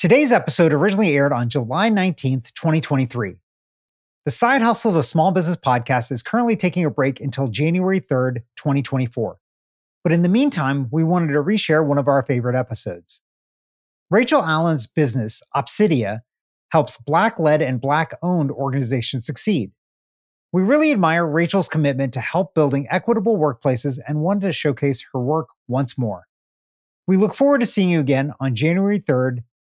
Today's episode originally aired on July 19th, 2023. The Side Hustle of Small Business podcast is currently taking a break until January 3rd, 2024. But in the meantime, we wanted to reshare one of our favorite episodes. Racheal Allen's business, Opsidia, helps Black led and Black owned organizations succeed. We really admire Racheal's commitment to help building equitable workplaces and wanted to showcase her work once more. We look forward to seeing you again on January 3rd,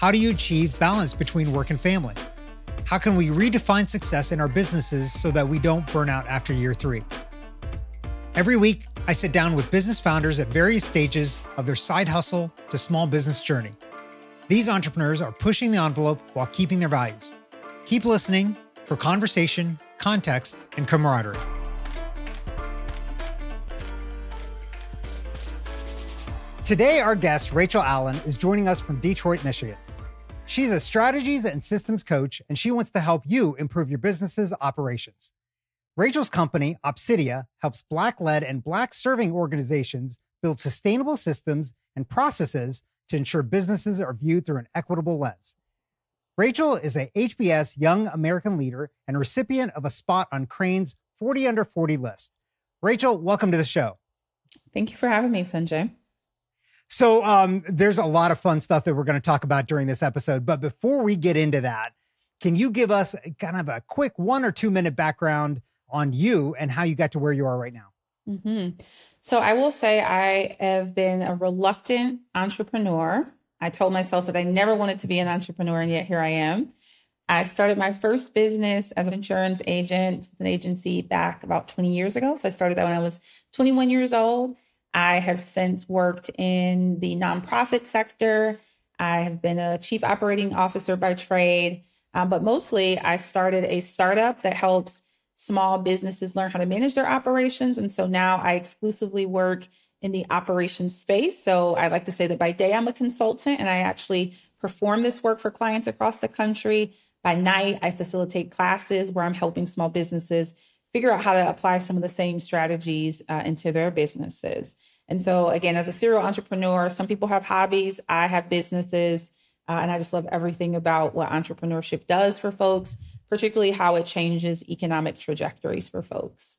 How do you achieve balance between work and family? How can we redefine success in our businesses so that we don't burn out after year three? Every week, I sit down with business founders at various stages of their side hustle to small business journey. These entrepreneurs are pushing the envelope while keeping their values. Keep listening for conversation, context, and camaraderie. Today, our guest, Racheal Allen, is joining us from Detroit, Michigan. She's a strategies and systems coach, and she wants to help you improve your business's operations. Racheal's company, Opsidia, helps Black led and Black serving organizations build sustainable systems and processes to ensure businesses are viewed through an equitable lens. Racheal is a HBS Young American Leader and recipient of a spot on Crain's 40 Under 40 list. Racheal, welcome to the show. Thank you for having me, Sanjay. So um, there's a lot of fun stuff that we're going to talk about during this episode. But before we get into that, can you give us kind of a quick one or two minute background on you and how you got to where you are right now? Mm-hmm. So I will say I have been a reluctant entrepreneur. I told myself that I never wanted to be an entrepreneur, and yet here I am. I started my first business as an insurance agent with an agency back about 20 years ago. So I started that when I was 21 years old. I have since worked in the nonprofit sector. I have been a chief operating officer by trade, um, but mostly I started a startup that helps small businesses learn how to manage their operations. And so now I exclusively work in the operations space. So I like to say that by day I'm a consultant and I actually perform this work for clients across the country. By night, I facilitate classes where I'm helping small businesses figure out how to apply some of the same strategies uh, into their businesses. And so, again, as a serial entrepreneur, some people have hobbies, I have businesses, uh, and I just love everything about what entrepreneurship does for folks, particularly how it changes economic trajectories for folks.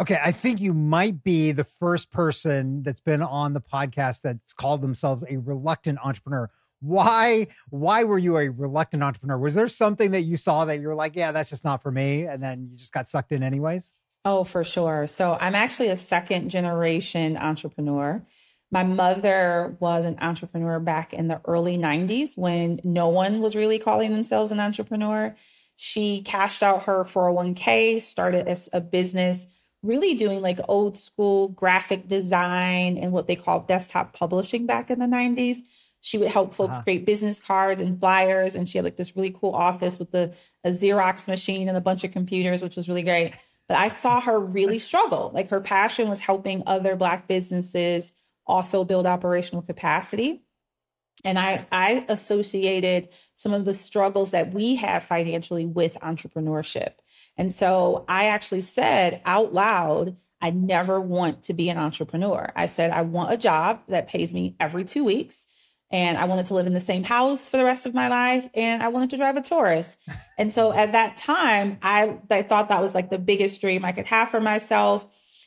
Okay, I think you might be the first person that's been on the podcast that's called themselves a reluctant entrepreneur why why were you a reluctant entrepreneur? Was there something that you saw that you were like yeah that's just not for me and then you just got sucked in anyways? Oh for sure. So i'm actually a second generation entrepreneur. My mother was an entrepreneur back in the early 90s when no one was really calling themselves an entrepreneur. She cashed out her 401k started as a business really doing like old school graphic design and what they called desktop publishing back in the 90s she would help folks uh-huh. create business cards and flyers. And she had like this really cool office with the a Xerox machine and a bunch of computers, which was really great. But I saw her really struggle. Like her passion was helping other Black businesses also build operational capacity. And I, I associated some of the struggles that we have financially with entrepreneurship. And so I actually said out loud, I never want to be an entrepreneur. I said, I want a job that pays me every two weeks and I wanted to live in the same house for the rest of my life and I wanted to drive a Taurus. And so at that time, I, I thought that was like the biggest dream I could have for myself.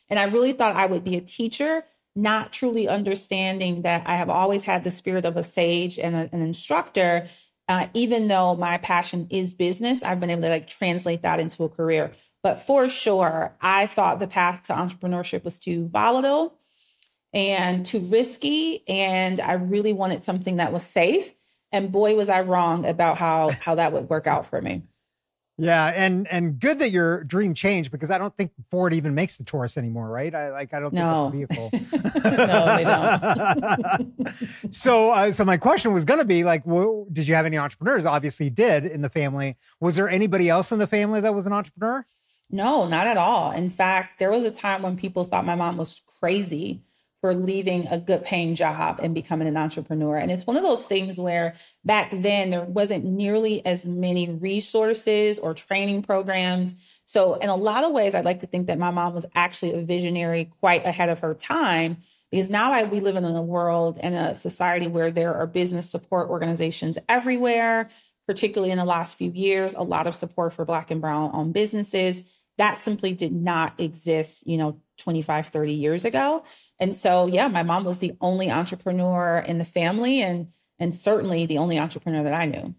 And I really thought I would be a teacher, not truly understanding that I have always had the spirit of a sage and a, an instructor. Uh, even though my passion is business, I've been able to like translate that into a career. But for sure, I thought the path to entrepreneurship was too volatile and too risky. And I really wanted something that was safe. And boy, was I wrong about how how that would work out for me. Yeah, and and good that your dream changed because I don't think Ford even makes the Taurus anymore, right? I like I don't no. think that's a vehicle. no, they don't. so uh, so my question was going to be like, well, did you have any entrepreneurs? Obviously, you did in the family. Was there anybody else in the family that was an entrepreneur? No, not at all. In fact, there was a time when people thought my mom was crazy for leaving a good paying job and becoming an entrepreneur. And it's one of those things where back then there wasn't nearly as many resources or training programs. So, in a lot of ways, I'd like to think that my mom was actually a visionary quite ahead of her time because now I, we live in a world and a society where there are business support organizations everywhere, particularly in the last few years, a lot of support for Black and Brown owned businesses. That simply did not exist, you know, 25, 30 years ago. And so, yeah, my mom was the only entrepreneur in the family and and certainly the only entrepreneur that I knew.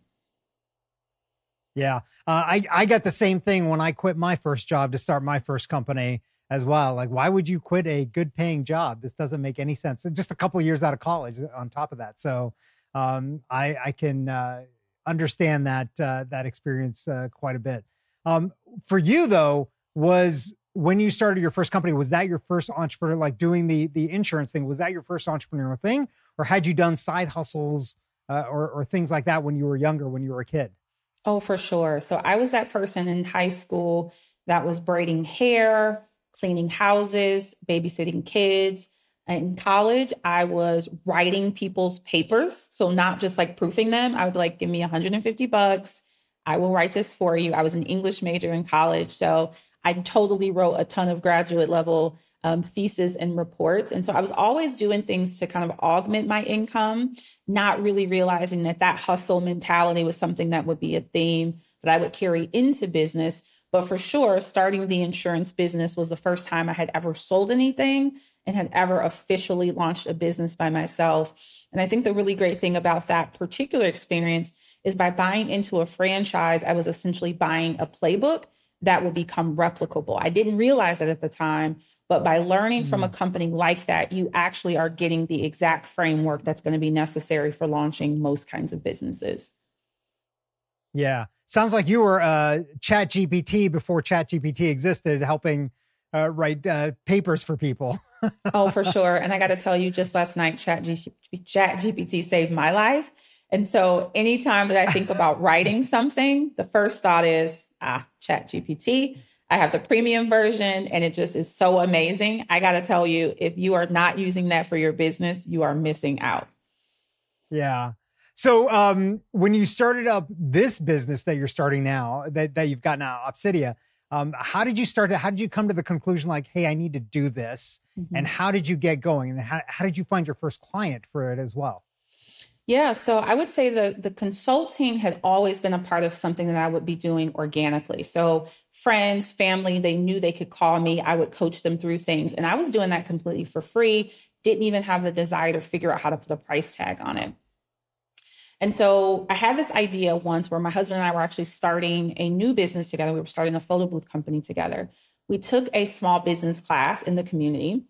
Yeah. Uh, I, I got the same thing when I quit my first job to start my first company as well. Like, why would you quit a good paying job? This doesn't make any sense. Just a couple years out of college on top of that. So um, I, I can uh, understand that, uh, that experience uh, quite a bit. Um, for you though, was when you started your first company was that your first entrepreneur like doing the the insurance thing was that your first entrepreneurial thing? Or had you done side hustles uh, or, or things like that when you were younger when you were a kid? Oh for sure. So i was that person in high school that was braiding hair cleaning houses babysitting kids. In college i was writing people's papers. So not just like proofing them. I would like give me 150 bucks. I will write this for you. I was an english major in college. So I totally wrote a ton of graduate level um, thesis and reports. And so I was always doing things to kind of augment my income, not really realizing that that hustle mentality was something that would be a theme that I would carry into business. But for sure, starting the insurance business was the first time I had ever sold anything and had ever officially launched a business by myself. And I think the really great thing about that particular experience is by buying into a franchise, I was essentially buying a playbook that will become replicable. I didn't realize it at the time, but by learning mm. from a mm. company like that, you actually are getting the exact framework that's going to be necessary for launching most kinds of businesses. Yeah. Sounds like you were uh, Chat GPT before Chat GPT existed, helping uh, write uh, papers for people. oh, for sure. And I got to tell you, just last night, Chat, G- Chat GPT saved my life. And so anytime that I think about writing something, the first thought is, ah, Chat GPT. I have the premium version and it just is so amazing. I got to tell you, if you are not using that for your business, you are missing out. Yeah. So um, when you started up this business that you're starting now, that, that you've got now, Opsidia, um, how did you start to, how did you come to the conclusion like, hey, I need to do this? Mm-hmm. And how did you get going? And how, how did you find your first client for it as well? Yeah, so I would say the the consulting had always been a part of something that I would be doing organically. So friends, family, they knew they could call me. I would coach them through things, and I was doing that completely for free. Didn't even have the desire to figure out how to put a price tag on it. And so I had this idea once where my husband and I were actually starting a new business together. We were starting a photo booth company together. We took a small business class in the community,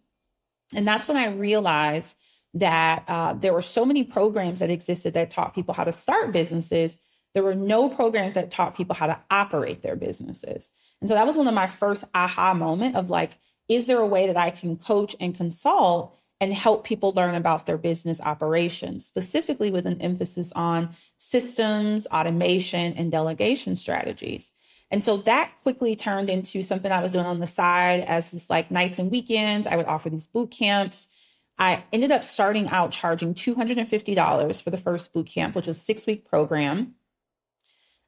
and that's when I realized that uh, there were so many programs that existed that taught people how to start businesses. There were no programs that taught people how to operate their businesses. And so that was one of my first aha moment of like, is there a way that I can coach and consult and help people learn about their business operations, specifically with an emphasis on systems, automation, and delegation strategies. And so that quickly turned into something I was doing on the side as just like nights and weekends. I would offer these boot camps I ended up starting out charging $250 for the first boot camp, which was a six week program.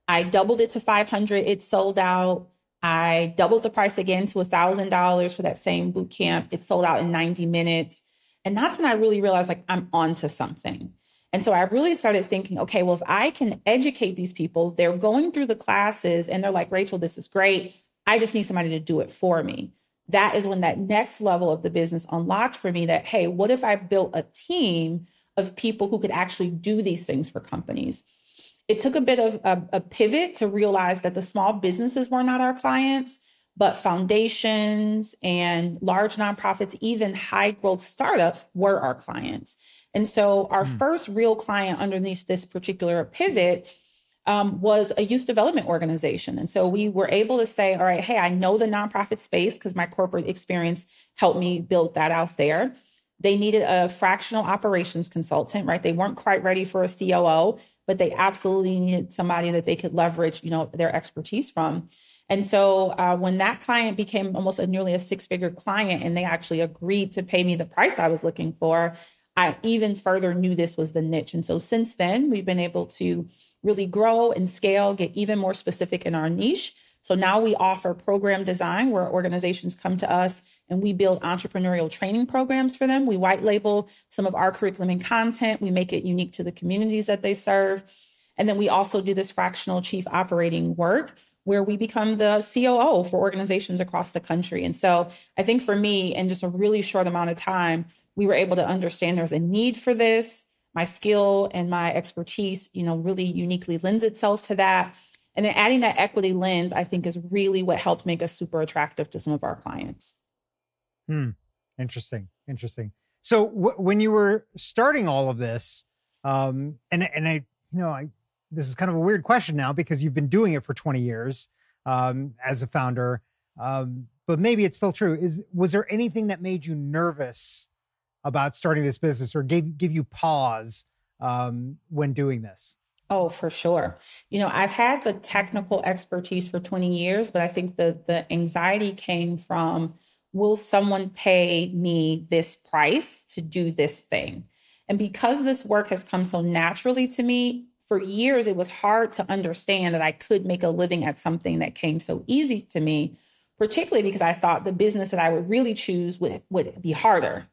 I doubled it to 500. It sold out. I doubled the price again to $1,000 for that same boot camp. It sold out in 90 minutes. And that's when I really realized like I'm onto something. And so I really started thinking, okay, well, if I can educate these people, they're going through the classes and they're like, Racheal, this is great. I just need somebody to do it for me that is when that next level of the business unlocked for me that, hey, what if I built a team of people who could actually do these things for companies? It took a bit of a, a pivot to realize that the small businesses were not our clients, but foundations and large nonprofits, even high growth startups were our clients. And so our mm. first real client underneath this particular pivot um, was a youth development organization. And so we were able to say, all right, hey, I know the nonprofit space because my corporate experience helped me build that out there. They needed a fractional operations consultant, right? They weren't quite ready for a COO, but they absolutely needed somebody that they could leverage, you know, their expertise from. And so uh, when that client became almost a nearly a six figure client and they actually agreed to pay me the price I was looking for, I even further knew this was the niche. And so since then, we've been able to really grow and scale, get even more specific in our niche. So now we offer program design where organizations come to us and we build entrepreneurial training programs for them. We white label some of our curriculum and content. We make it unique to the communities that they serve. And then we also do this fractional chief operating work where we become the COO for organizations across the country. And so I think for me, in just a really short amount of time, we were able to understand there's a need for this. My skill and my expertise, you know, really uniquely lends itself to that. And then adding that equity lens, I think, is really what helped make us super attractive to some of our clients. Hmm. Interesting. Interesting. So w- when you were starting all of this, um, and and I, you know, I this is kind of a weird question now because you've been doing it for 20 years um, as a founder, um, but maybe it's still true. Is was there anything that made you nervous about starting this business or gave give you pause um, when doing this? Oh, for sure. You know, I've had the technical expertise for 20 years, but I think the the anxiety came from will someone pay me this price to do this thing? And because this work has come so naturally to me, for years it was hard to understand that I could make a living at something that came so easy to me, particularly because I thought the business that I would really choose would, would be harder.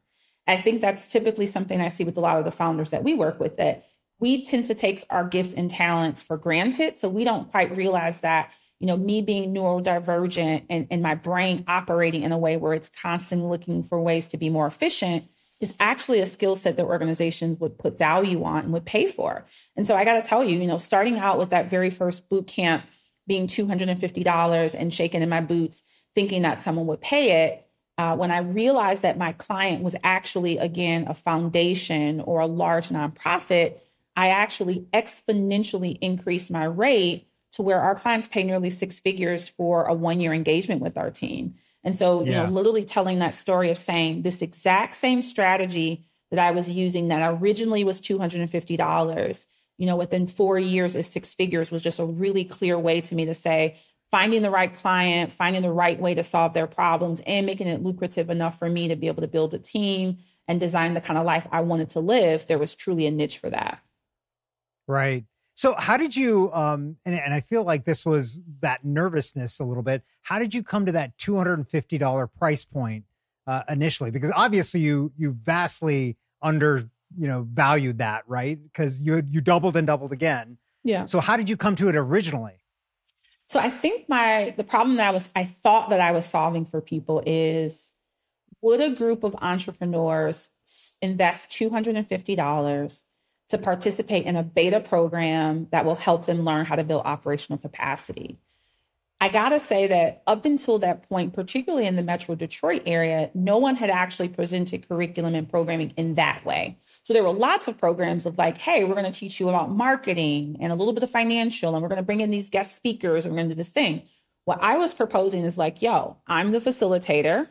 I think that's typically something I see with a lot of the founders that we work with that we tend to take our gifts and talents for granted. So we don't quite realize that, you know, me being neurodivergent and, and my brain operating in a way where it's constantly looking for ways to be more efficient is actually a skill set that organizations would put value on and would pay for. And so I got to tell you, you know, starting out with that very first boot camp being $250 and shaking in my boots, thinking that someone would pay it, uh, when I realized that my client was actually, again, a foundation or a large nonprofit, I actually exponentially increased my rate to where our clients pay nearly six figures for a one year engagement with our team. And so, yeah. you know, literally telling that story of saying this exact same strategy that I was using that originally was $250, you know, within four years is six figures was just a really clear way to me to say, finding the right client, finding the right way to solve their problems, and making it lucrative enough for me to be able to build a team and design the kind of life I wanted to live, there was truly a niche for that. Right. So how did you um and, and I feel like this was that nervousness a little bit. How did you come to that $250 price point uh, initially? Because obviously you you vastly under, you know, valued that, right? Because you you doubled and doubled again. Yeah. So how did you come to it originally? So I think my the problem that I was I thought that I was solving for people is would a group of entrepreneurs invest $250 to participate in a beta program that will help them learn how to build operational capacity? I got to say that up until that point, particularly in the Metro Detroit area, no one had actually presented curriculum and programming in that way. So there were lots of programs of like, hey, we're to teach you about marketing and a little bit of financial, and we're to bring in these guest speakers, and we're to do this thing. What I was proposing is like, yo, I'm the facilitator,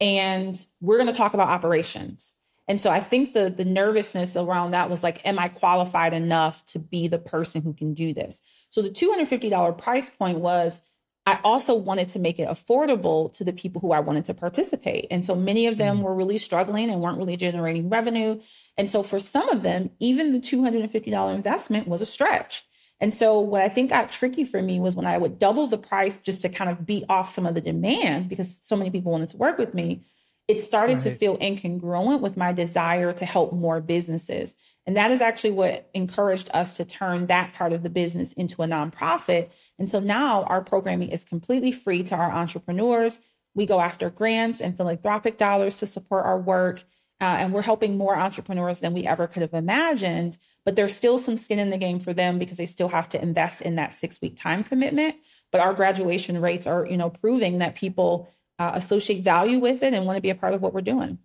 and we're to talk about operations. And so I think the the nervousness around that was like, am I qualified enough to be the person who can do this? So the $250 price point was I also wanted to make it affordable to the people who I wanted to participate. And so many of them mm. were really struggling and weren't really generating revenue. And so for some of them, even the $250 investment was a stretch. And so what I think got tricky for me was when I would double the price just to kind of beat off some of the demand because so many people wanted to work with me it started right. to feel incongruent with my desire to help more businesses. And that is actually what encouraged us to turn that part of the business into a nonprofit. And so now our programming is completely free to our entrepreneurs. We go after grants and philanthropic dollars to support our work. Uh, and we're helping more entrepreneurs than we ever could have imagined. But there's still some skin in the game for them because they still have to invest in that six week time commitment. But our graduation rates are, you know, proving that people uh, associate value with it and want to be a part of what we're doing.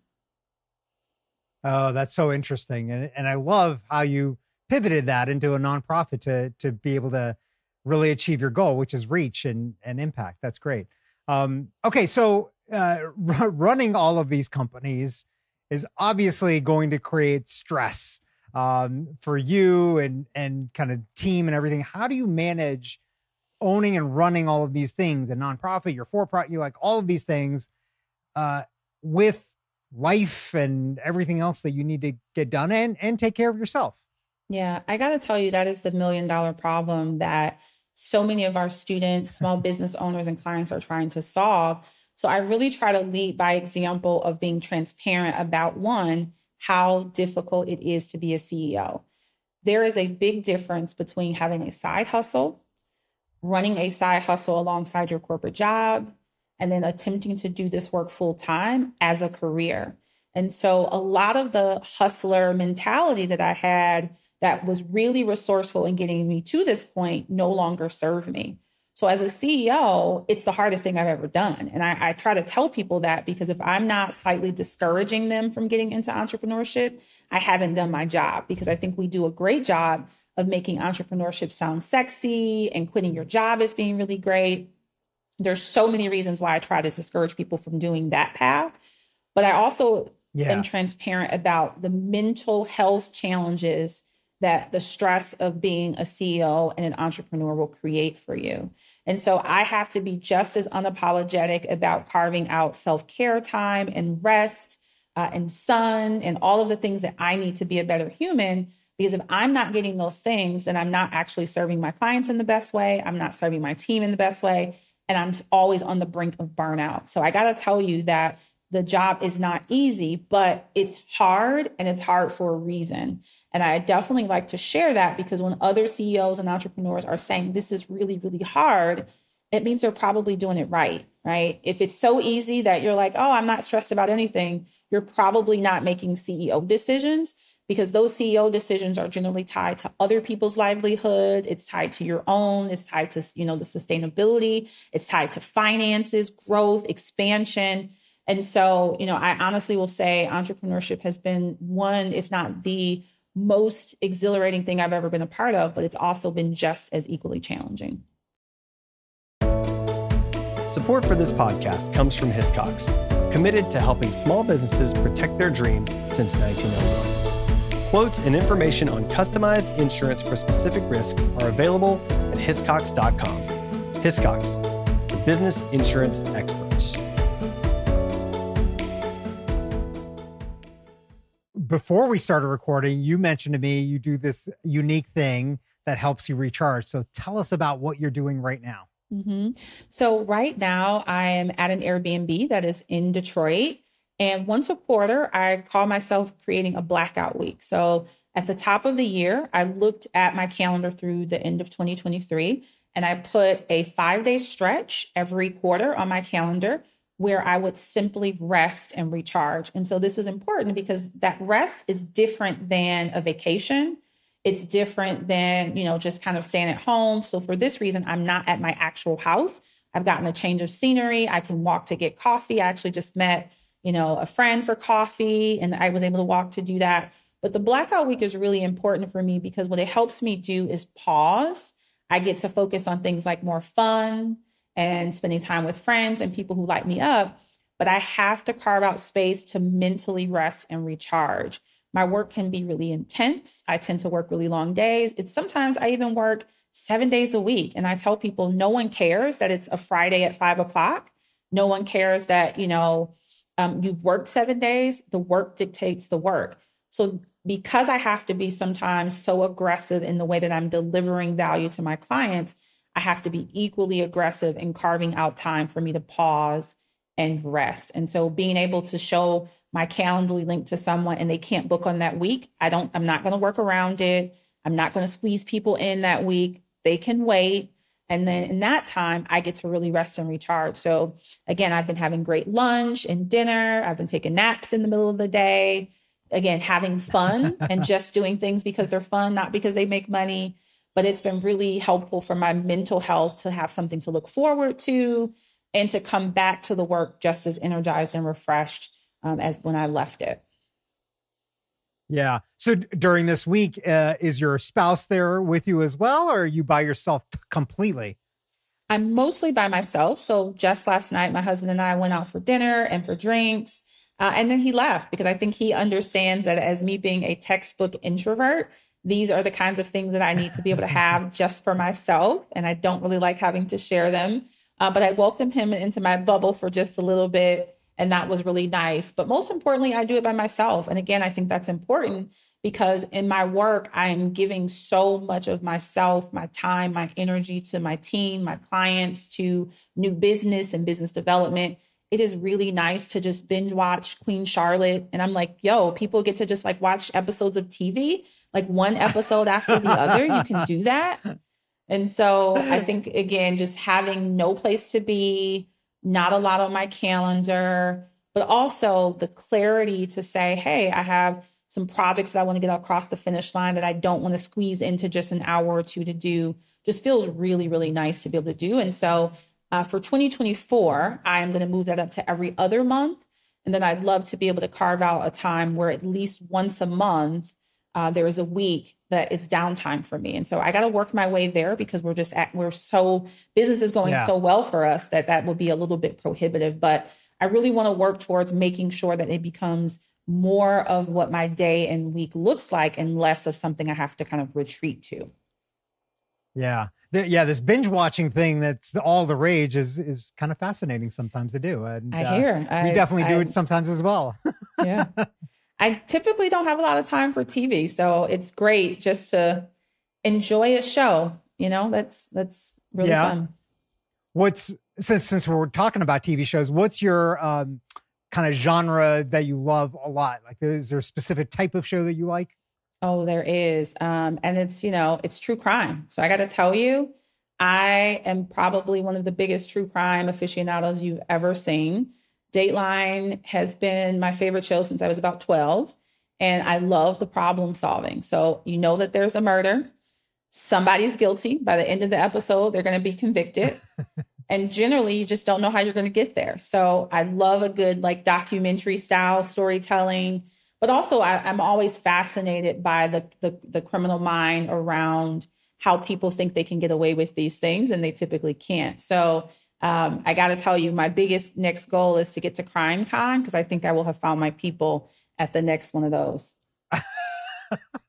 Oh, that's so interesting. And, and I love how you pivoted that into a nonprofit to to be able to really achieve your goal, which is reach and and impact. That's great. Um, okay, so uh, r- running all of these companies is obviously going to create stress um, for you and and kind of team and everything. How do you manage owning and running all of these things, a nonprofit, your for profit, you like all of these things uh, with life and everything else that you need to get done and and take care of yourself? Yeah, I got to tell you that is the million dollar problem that so many of our students, small business owners, and clients are trying to solve. So I really try to lead by example of being transparent about one, how difficult it is to be a CEO. There is a big difference between having a side hustle, running a side hustle alongside your corporate job, and then attempting to do this work full time as a career. And so a lot of the hustler mentality that I had that was really resourceful in getting me to this point no longer serve me. So as a CEO, it's the hardest thing I've ever done. And I, I, try to tell people that because if I'm not slightly discouraging them from getting into entrepreneurship, I haven't done my job because I think we do a great job of making entrepreneurship sound sexy and quitting your job as being really great. There's so many reasons why I try to discourage people from doing that path. But I also yeah. am transparent about the mental health challenges that the stress of being a CEO and an entrepreneur will create for you. And so I have to be just as unapologetic about carving out self care time and rest uh, and sun and all of the things that I need to be a better human. Because if I'm not getting those things, then I'm not actually serving my clients in the best way. I'm not serving my team in the best way. And I'm always on the brink of burnout. So I got to tell you that the job is not easy, but it's hard and it's hard for a reason. And I definitely like to share that because when other CEOs and entrepreneurs are saying this is really, really hard, it means they're probably doing it right, right? If it's so easy that you're like, oh, I'm not stressed about anything, you're probably not making CEO decisions because those CEO decisions are generally tied to other people's livelihood. It's tied to your own. It's tied to, you know, the sustainability. It's tied to finances, growth, expansion. And so, you know, I honestly will say entrepreneurship has been one, if not the most exhilarating thing I've ever been a part of, but it's also been just as equally challenging. Support for this podcast comes from Hiscox, committed to helping small businesses protect their dreams since 1901. Quotes and information on customized insurance for specific risks are available at hiscox.com. Hiscox, the business insurance experts. before we started recording, you mentioned to me you do this unique thing that helps you recharge. So tell us about what you're doing right now. Mm-hmm. So, right now, I am at an Airbnb that is in Detroit. And once a quarter, I call myself creating a blackout week. So, at the top of the year, I looked at my calendar through the end of 2023 and I put a five day stretch every quarter on my calendar where I would simply rest and recharge. And so this is important because that rest is different than a vacation. It's different than, you know, just kind of staying at home. So for this reason, I'm not at my actual house. I've gotten a change of scenery. I can walk to get coffee. I actually just met, you know, a friend for coffee and I was able to walk to do that. But the blackout week is really important for me because what it helps me do is pause. I get to focus on things like more fun, and spending time with friends and people who light me up. But I have to carve out space to mentally rest and recharge. My work can be really intense. I tend to work really long days. It's sometimes I even work seven days a week. And I tell people no one cares that it's a Friday at five o'clock. No one cares that, you know, um, you've worked seven days. The work dictates the work. So because I have to be sometimes so aggressive in the way that I'm delivering value to my clients, I have to be equally aggressive in carving out time for me to pause and rest. And so being able to show my Calendly link to someone and they can't book on that week, I don't, I'm not going to work around it. I'm not going to squeeze people in that week. They can wait. And then in that time, I get to really rest and recharge. So again, I've been having great lunch and dinner. I've been taking naps in the middle of the day. Again, having fun and just doing things because they're fun, not because they make money but it's been really helpful for my mental health to have something to look forward to and to come back to the work just as energized and refreshed um, as when I left it. Yeah. So d- during this week, uh, is your spouse there with you as well, or are you by yourself t- completely? I'm mostly by myself. So just last night, my husband and I went out for dinner and for drinks. Uh, and then he left because I think he understands that as me being a textbook introvert, these are the kinds of things that I need to be able to have just for myself. And I don't really like having to share them. Uh, but I welcomed him into my bubble for just a little bit. And that was really nice. But most importantly, I do it by myself. And again, I think that's important because in my work, I'm giving so much of myself, my time, my energy to my team, my clients, to new business and business development. It is really nice to just binge watch Queen Charlotte. And I'm like, yo, people get to just like watch episodes of TV, like one episode after the other. You can do that. And so I think, again, just having no place to be, not a lot on my calendar, but also the clarity to say, hey, I have some projects that I want to get across the finish line that I don't want to squeeze into just an hour or two to do just feels really, really nice to be able to do. And so uh, for 2024, I am going to move that up to every other month. And then I'd love to be able to carve out a time where at least once a month, uh, there is a week that is downtime for me. And so I got to work my way there because we're just at, we're so, business is going yeah. so well for us that that will be a little bit prohibitive. But I really want to work towards making sure that it becomes more of what my day and week looks like and less of something I have to kind of retreat to. Yeah. Yeah, this binge watching thing that's all the rage is is kind of fascinating sometimes to do. And I uh, hear uh, we definitely do I, it sometimes as well. yeah. I typically don't have a lot of time for TV, so it's great just to enjoy a show. You know, that's that's really yeah. fun. What's since since we're talking about TV shows, what's your um kind of genre that you love a lot? Like, is there a specific type of show that you like? Oh, there is. Um, and it's, you know, it's true crime. So I got to tell you, I am probably one of the biggest true crime aficionados you've ever seen. Dateline has been my favorite show since I was about 12. And I love the problem solving. So you know that there's a murder, somebody's guilty. By the end of the episode, they're going to be convicted. and generally you just don't know how you're going to get there so i love a good like documentary style storytelling but also I, am always fascinated by the, the the criminal mind around how people think they can get away with these things and they typically can't so um, i got to tell you my biggest next goal is to get to crime con because i think i will have found my people at the next one of those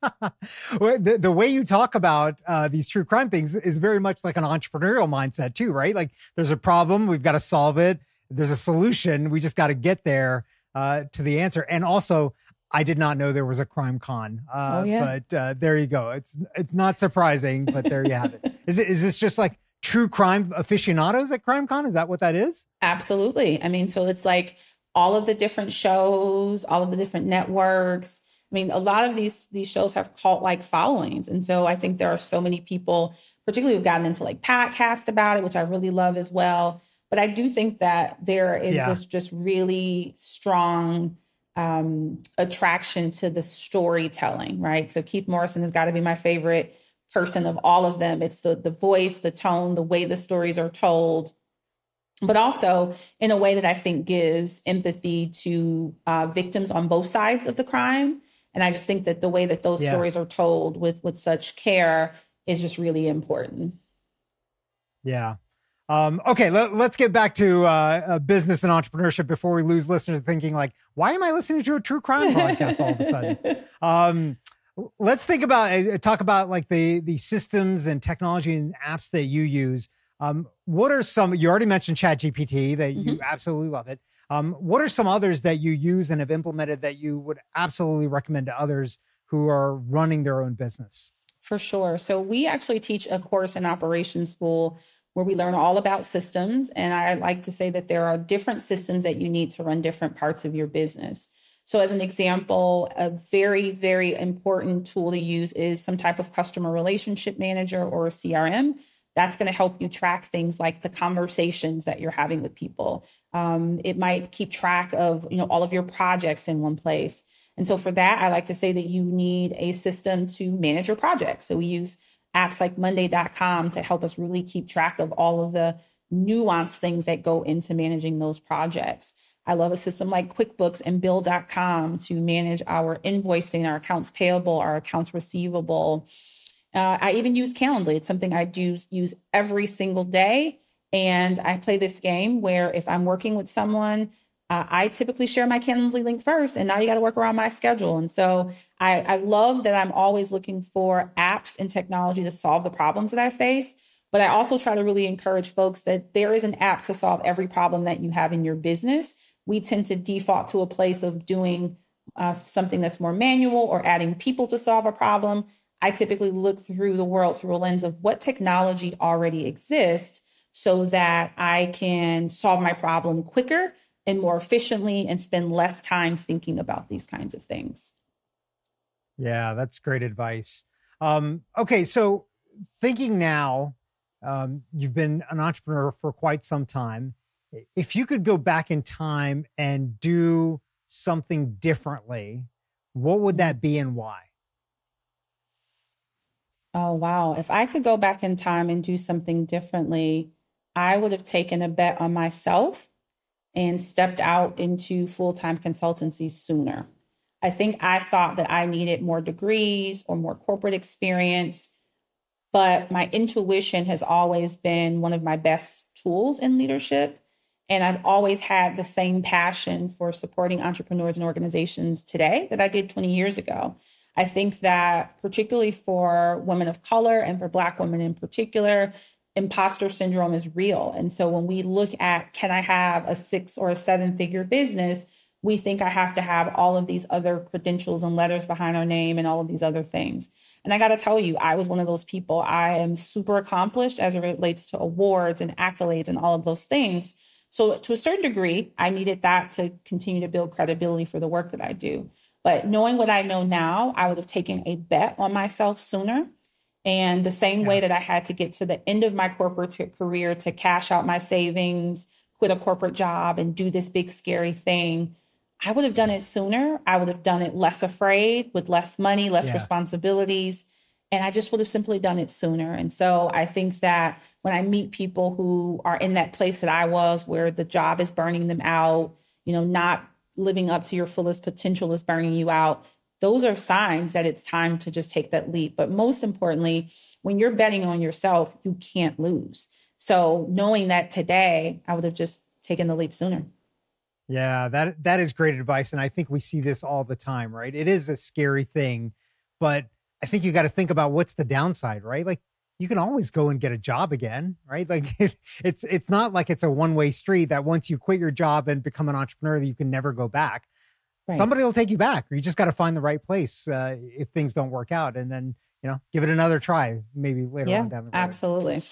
the, the way you talk about uh, these true crime things is very much like an entrepreneurial mindset too, right? Like there's a problem, we've got to solve it. There's a solution, we just got to get there uh, to the answer. And also, I did not know there was a crime con. Uh, oh, yeah. But uh, there you go. It's it's not surprising, but there you have it. Is it is this just like true crime aficionados at Crime Con? Is that what that is? Absolutely. I mean, so it's like all of the different shows, all of the different networks. I mean, a lot of these these shows have cult like followings, and so I think there are so many people, particularly who've gotten into like podcast about it, which I really love as well. But I do think that there is yeah. this just really strong um, attraction to the storytelling, right? So Keith Morrison has got to be my favorite person of all of them. It's the the voice, the tone, the way the stories are told, but also in a way that I think gives empathy to uh, victims on both sides of the crime and I just think that the way that those yeah. stories are told with with such care is just really important. Yeah. Um, okay, let, us get back to uh, business and entrepreneurship before we lose listeners thinking like, why am I listening to a true crime podcast all of a sudden? Um, let's think about uh, talk about like the the systems and technology and apps that you use. Um, what are some? You already mentioned Chat GPT that mm-hmm. you absolutely love it. Um, what are some others that you use and have implemented that you would absolutely recommend to others who are running their own business? For sure. So we actually teach a course in operations school where we learn all about systems. And I like to say that there are different systems that you need to run different parts of your business. So, as an example, a very, very important tool to use is some type of customer relationship manager or CRM that's going to help you track things like the conversations that you're having with people. Um, it might keep track of you know all of your projects in one place. And so for that i like to say that you need a system to manage your projects. So we use apps like monday.com to help us really keep track of all of the nuanced things that go into managing those projects I love a system like QuickBooks and Bill.com to manage our invoicing, our accounts payable, our accounts receivable. Uh, I even use Calendly. It's something I do use every single day. And I play this game where if I'm working with someone, uh, I typically share my Calendly link first, and now you got to work around my schedule. And so I, I love that I'm always looking for apps and technology to solve the problems that I face. But I also try to really encourage folks that there is an app to solve every problem that you have in your business. We tend to default to a place of doing uh, something that's more manual or adding people to solve a problem. I typically look through the world through a lens of what technology already exists so that I can solve my problem quicker and more efficiently and spend less time thinking about these kinds of things. Yeah, that's great advice. Um, okay, so thinking now, um, you've been an entrepreneur for quite some time. If you could go back in time and do something differently, what would that be and why? Oh, wow. If I could go back in time and do something differently, I would have taken a bet on myself and stepped out into full time consultancy sooner. I think I thought that I needed more degrees or more corporate experience, but my intuition has always been one of my best tools in leadership. And I've always had the same passion for supporting entrepreneurs and organizations today that I did 20 years ago. I think that, particularly for women of color and for Black women in particular, imposter syndrome is real. And so when we look at can I have a six or a seven figure business, we think I have to have all of these other credentials and letters behind our name and all of these other things. And I got to tell you, I was one of those people. I am super accomplished as it relates to awards and accolades and all of those things. So, to a certain degree, I needed that to continue to build credibility for the work that I do. But knowing what I know now, I would have taken a bet on myself sooner and the same yeah. way that I had to get to the end of my corporate career to cash out my savings, quit a corporate job, and do this big, scary thing, I would have done it sooner. I would have done it less afraid, with less money, less yeah. responsibilities. And I just would have simply done it sooner. And so I think that when I meet people who are in that place that I was, where the job is burning them out, you know, not living up to your fullest potential is burning you out, those are signs that it's time to just take that leap. But most importantly, when you're betting on yourself, you can't lose. So knowing that today, I would have just taken the leap sooner. Yeah, that that is great advice and I think we see this all the time, right? It is a scary thing, but I think you got to think about what's the downside, right? Like you can always go and get a job again, right? Like it's it's not like it's a one-way street that once you quit your job and become an entrepreneur you can never go back. Right. Somebody will take you back, or you just got to find the right place uh, if things don't work out, and then you know give it another try, maybe later yeah, on down the road. Absolutely.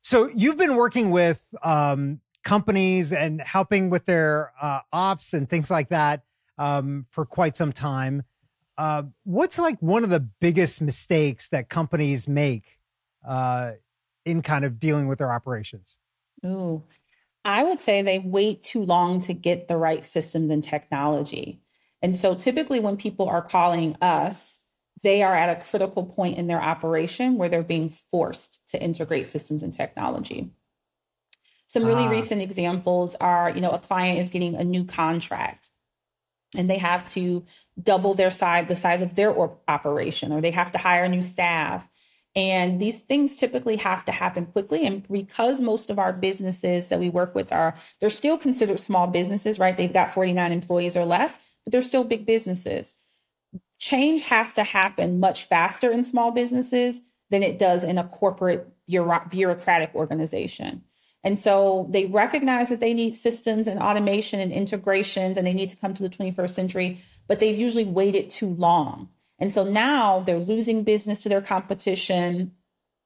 So you've been working with um, companies and helping with their uh, ops and things like that um, for quite some time. Uh, what's like one of the biggest mistakes that companies make uh, in kind of dealing with their operations? Ooh, I would say they wait too long to get the right systems and technology. And so typically, when people are calling us, they are at a critical point in their operation where they're being forced to integrate systems and technology. Some really ah. recent examples are, you know, a client is getting a new contract and they have to double their size, the size of their operation, or they have to hire new staff. And these things typically have to happen quickly. And because most of our businesses that we work with are, they're still considered small businesses, right? They've got 49 employees or less, but they're still big businesses. Change has to happen much faster in small businesses than it does in a corporate bureaucratic organization. And so they recognize that they need systems and automation and integrations and they need to come to the 21st century, but they've usually waited too long. And so now they're losing business to their competition.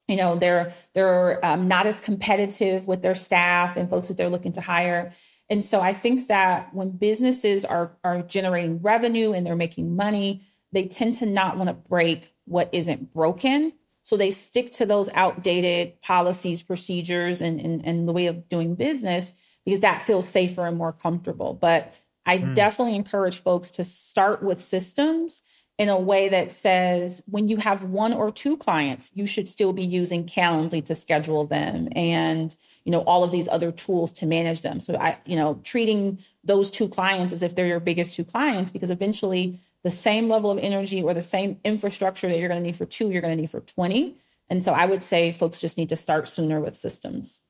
You know, they're they're um, not as competitive with their staff and folks that they're looking to hire. And so I think that when businesses are are generating revenue and they're making money, they tend to not want to break what isn't broken. So they stick to those outdated policies, procedures, and, and, and the way of doing business because that feels safer and more comfortable. But I mm. definitely encourage folks to start with systems in a way that says when you have one or two clients, you should still be using Calendly to schedule them and, you know, all of these other tools to manage them. So I, you know, treating those two clients as if they're your biggest two clients, because eventually the same level of energy or the same infrastructure that you're going to need for two, you're going to need for 20. And so I would say folks just need to start sooner with systems.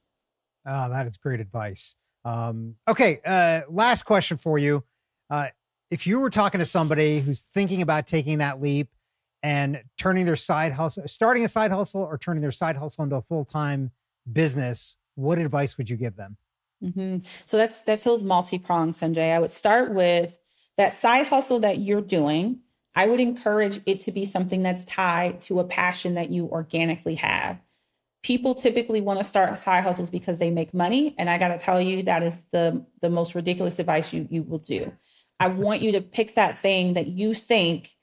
Oh, that is great advice. Um, okay, uh, last question for you. Uh, if you were talking to somebody who's thinking about taking that leap and turning their side hustle, starting a side hustle or turning their side hustle into a full time business, what advice would you give them? Mm-hmm. So that's that feels multi pronged, Sanjay. I would start with that side hustle that you're doing. I would encourage it to be something that's tied to a passion that you organically have. People typically want to start side hustles because they make money, and I got to tell you that is the the most ridiculous advice you you will do. I want you to pick that thing that you think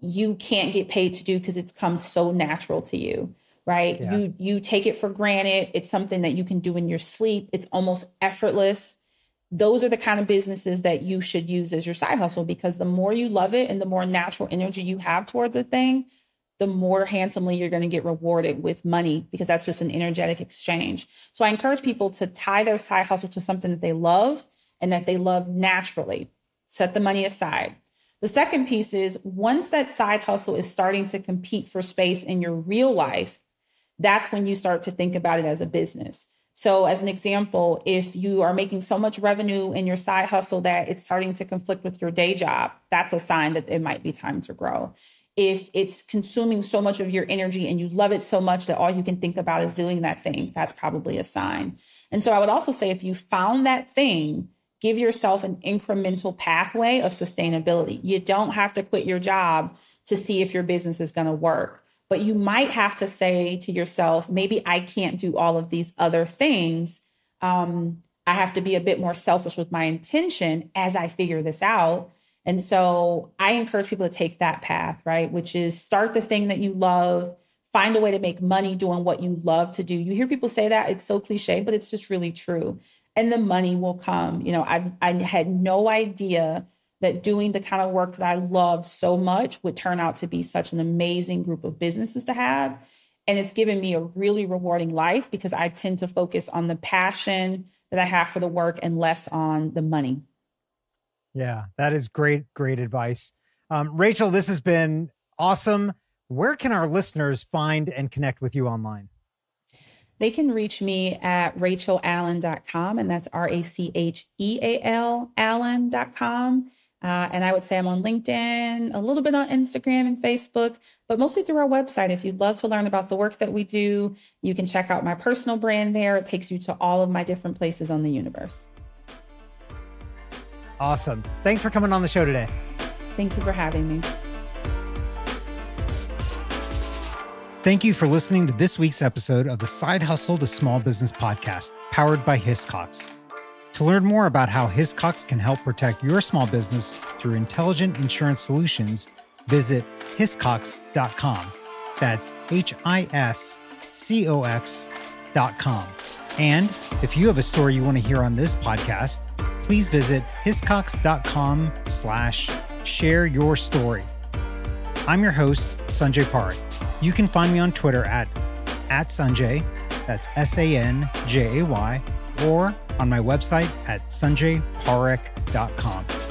you can't get paid to do because it's come so natural to you right? Yeah. you you take it for granted. It's something that you can do in your sleep. It's almost effortless. Those are the kind of businesses that you should use as your side hustle because the more you love it and the more natural energy you have towards a thing the more handsomely you're going to get rewarded with money because that's just an energetic exchange. So i encourage people to tie their side hustle to something that they love and that they love naturally set the money aside. The second piece is once that side hustle is starting to compete for space in your real life, that's when you start to think about it as a business. So, as an example, if you are making so much revenue in your side hustle that it's starting to conflict with your day job, that's a sign that it might be time to grow. If it's consuming so much of your energy and you love it so much that all you can think about is doing that thing, that's probably a sign. And so, I would also say if you found that thing give yourself an incremental pathway of sustainability. You don't have to quit your job to see if your business is going to work. But you might have to say to yourself, maybe I can't do all of these other things. Um, I have to be a bit more selfish with my intention as I figure this out. And so I encourage people to take that path, right? Which is start the thing that you love, find a way to make money doing what you love to do. You hear people say that, it's so cliche, but it's just really true and the money will come. You know, I I had no idea that doing the kind of work that I loved so much would turn out to be such an amazing group of businesses to have. And it's given me a really rewarding life because I tend to focus on the passion that I have for the work and less on the money. Yeah, that is great, great advice. Um, Racheal, this has been awesome. Where can our listeners find and connect with you online? They can reach me at rachealallen.com, and that's R A C H E A L Allen.com. Uh, and I would say I'm on LinkedIn, a little bit on Instagram and Facebook, but mostly through our website. If you'd love to learn about the work that we do, you can check out my personal brand there. It takes you to all of my different places on the universe. Awesome. Thanks for coming on the show today. Thank you for having me. Thank you for listening to this week's episode of the Side Hustle to Small Business podcast, powered by Hiscox. To learn more about how Hiscox can help protect your small business through intelligent insurance solutions, visit hiscox.com. That's H I S C O X.com. And if you have a story you want to hear on this podcast, please visit hiscox.com slash share your story. I'm your host, Sanjay Parekh. You can find me on Twitter at, at Sanjay, that's S A N J A Y, or on my website at sanjayparekh.com.